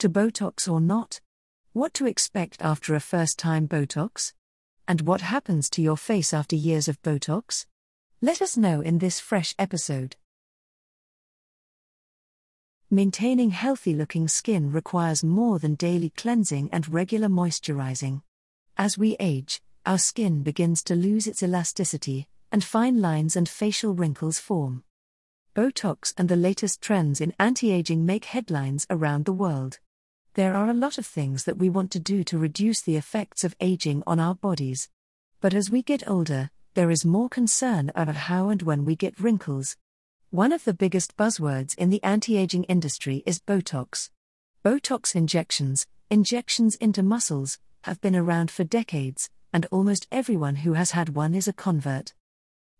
To Botox or not? What to expect after a first time Botox? And what happens to your face after years of Botox? Let us know in this fresh episode. Maintaining healthy looking skin requires more than daily cleansing and regular moisturizing. As we age, our skin begins to lose its elasticity, and fine lines and facial wrinkles form. Botox and the latest trends in anti aging make headlines around the world. There are a lot of things that we want to do to reduce the effects of aging on our bodies. But as we get older, there is more concern about how and when we get wrinkles, one of the biggest buzzwords in the anti aging industry is Botox. Botox injections, injections into muscles, have been around for decades, and almost everyone who has had one is a convert.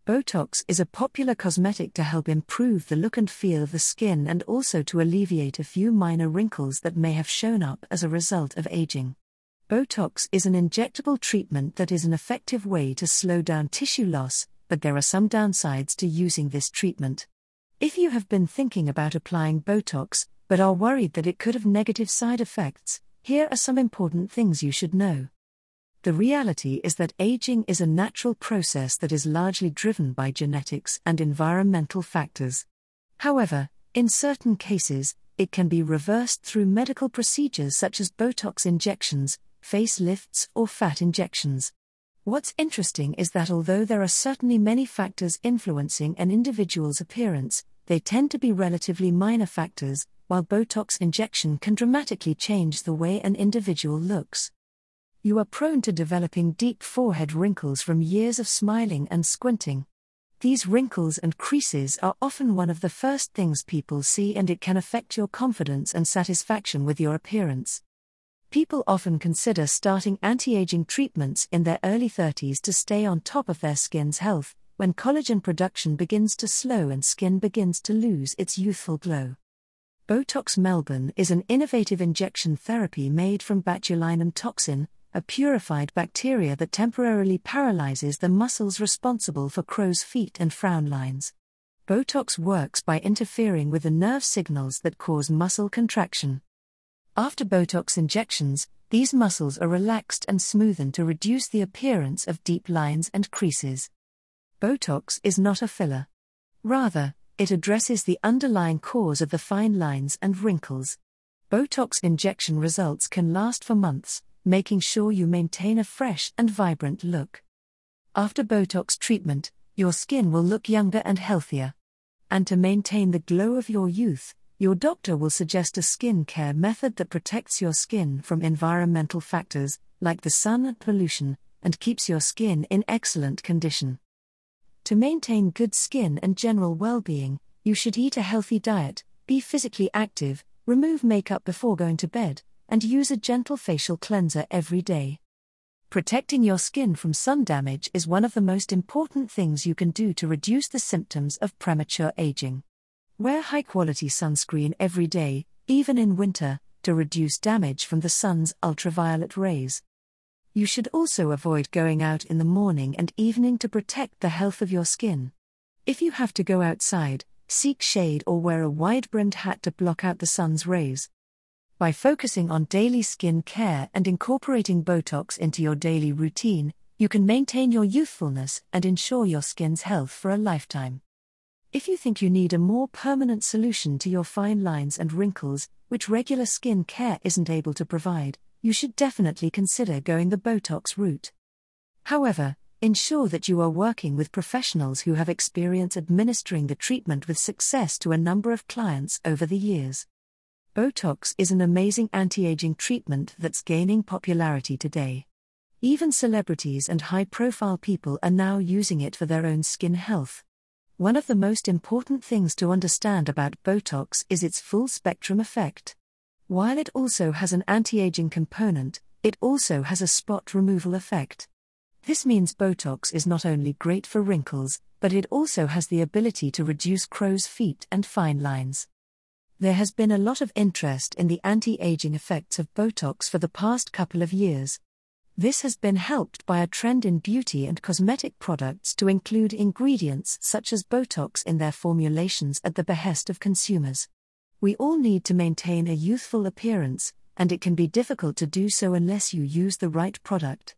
Botox is a popular cosmetic to help improve the look and feel of the skin and also to alleviate a few minor wrinkles that may have shown up as a result of aging. Botox is an injectable treatment that is an effective way to slow down tissue loss, but there are some downsides to using this treatment. If you have been thinking about applying Botox, but are worried that it could have negative side effects, here are some important things you should know. The reality is that aging is a natural process that is largely driven by genetics and environmental factors. However, in certain cases, it can be reversed through medical procedures such as Botox injections, facelifts, or fat injections. What's interesting is that although there are certainly many factors influencing an individual's appearance, they tend to be relatively minor factors, while Botox injection can dramatically change the way an individual looks. You are prone to developing deep forehead wrinkles from years of smiling and squinting. These wrinkles and creases are often one of the first things people see, and it can affect your confidence and satisfaction with your appearance. People often consider starting anti aging treatments in their early 30s to stay on top of their skin's health, when collagen production begins to slow and skin begins to lose its youthful glow. Botox Melbourne is an innovative injection therapy made from botulinum toxin, a purified bacteria that temporarily paralyzes the muscles responsible for crow's feet and frown lines. Botox works by interfering with the nerve signals that cause muscle contraction. After Botox injections, these muscles are relaxed and smoothened to reduce the appearance of deep lines and creases. Botox is not a filler. Rather, it addresses the underlying cause of the fine lines and wrinkles. Botox injection results can last for months, making sure you maintain a fresh and vibrant look. After Botox treatment, your skin will look younger and healthier. And to maintain the glow of your youth, your doctor will suggest a skin care method that protects your skin from environmental factors, like the sun and pollution, and keeps your skin in excellent condition. To maintain good skin and general well being, you should eat a healthy diet, be physically active, remove makeup before going to bed, and use a gentle facial cleanser every day. Protecting your skin from sun damage is one of the most important things you can do to reduce the symptoms of premature aging. Wear high quality sunscreen every day, even in winter, to reduce damage from the sun's ultraviolet rays. You should also avoid going out in the morning and evening to protect the health of your skin. If you have to go outside, seek shade or wear a wide brimmed hat to block out the sun's rays. By focusing on daily skin care and incorporating Botox into your daily routine, you can maintain your youthfulness and ensure your skin's health for a lifetime. If you think you need a more permanent solution to your fine lines and wrinkles, which regular skin care isn't able to provide, you should definitely consider going the Botox route. However, ensure that you are working with professionals who have experience administering the treatment with success to a number of clients over the years. Botox is an amazing anti aging treatment that's gaining popularity today. Even celebrities and high profile people are now using it for their own skin health. One of the most important things to understand about Botox is its full spectrum effect. While it also has an anti aging component, it also has a spot removal effect. This means Botox is not only great for wrinkles, but it also has the ability to reduce crow's feet and fine lines. There has been a lot of interest in the anti aging effects of Botox for the past couple of years. This has been helped by a trend in beauty and cosmetic products to include ingredients such as Botox in their formulations at the behest of consumers. We all need to maintain a youthful appearance, and it can be difficult to do so unless you use the right product.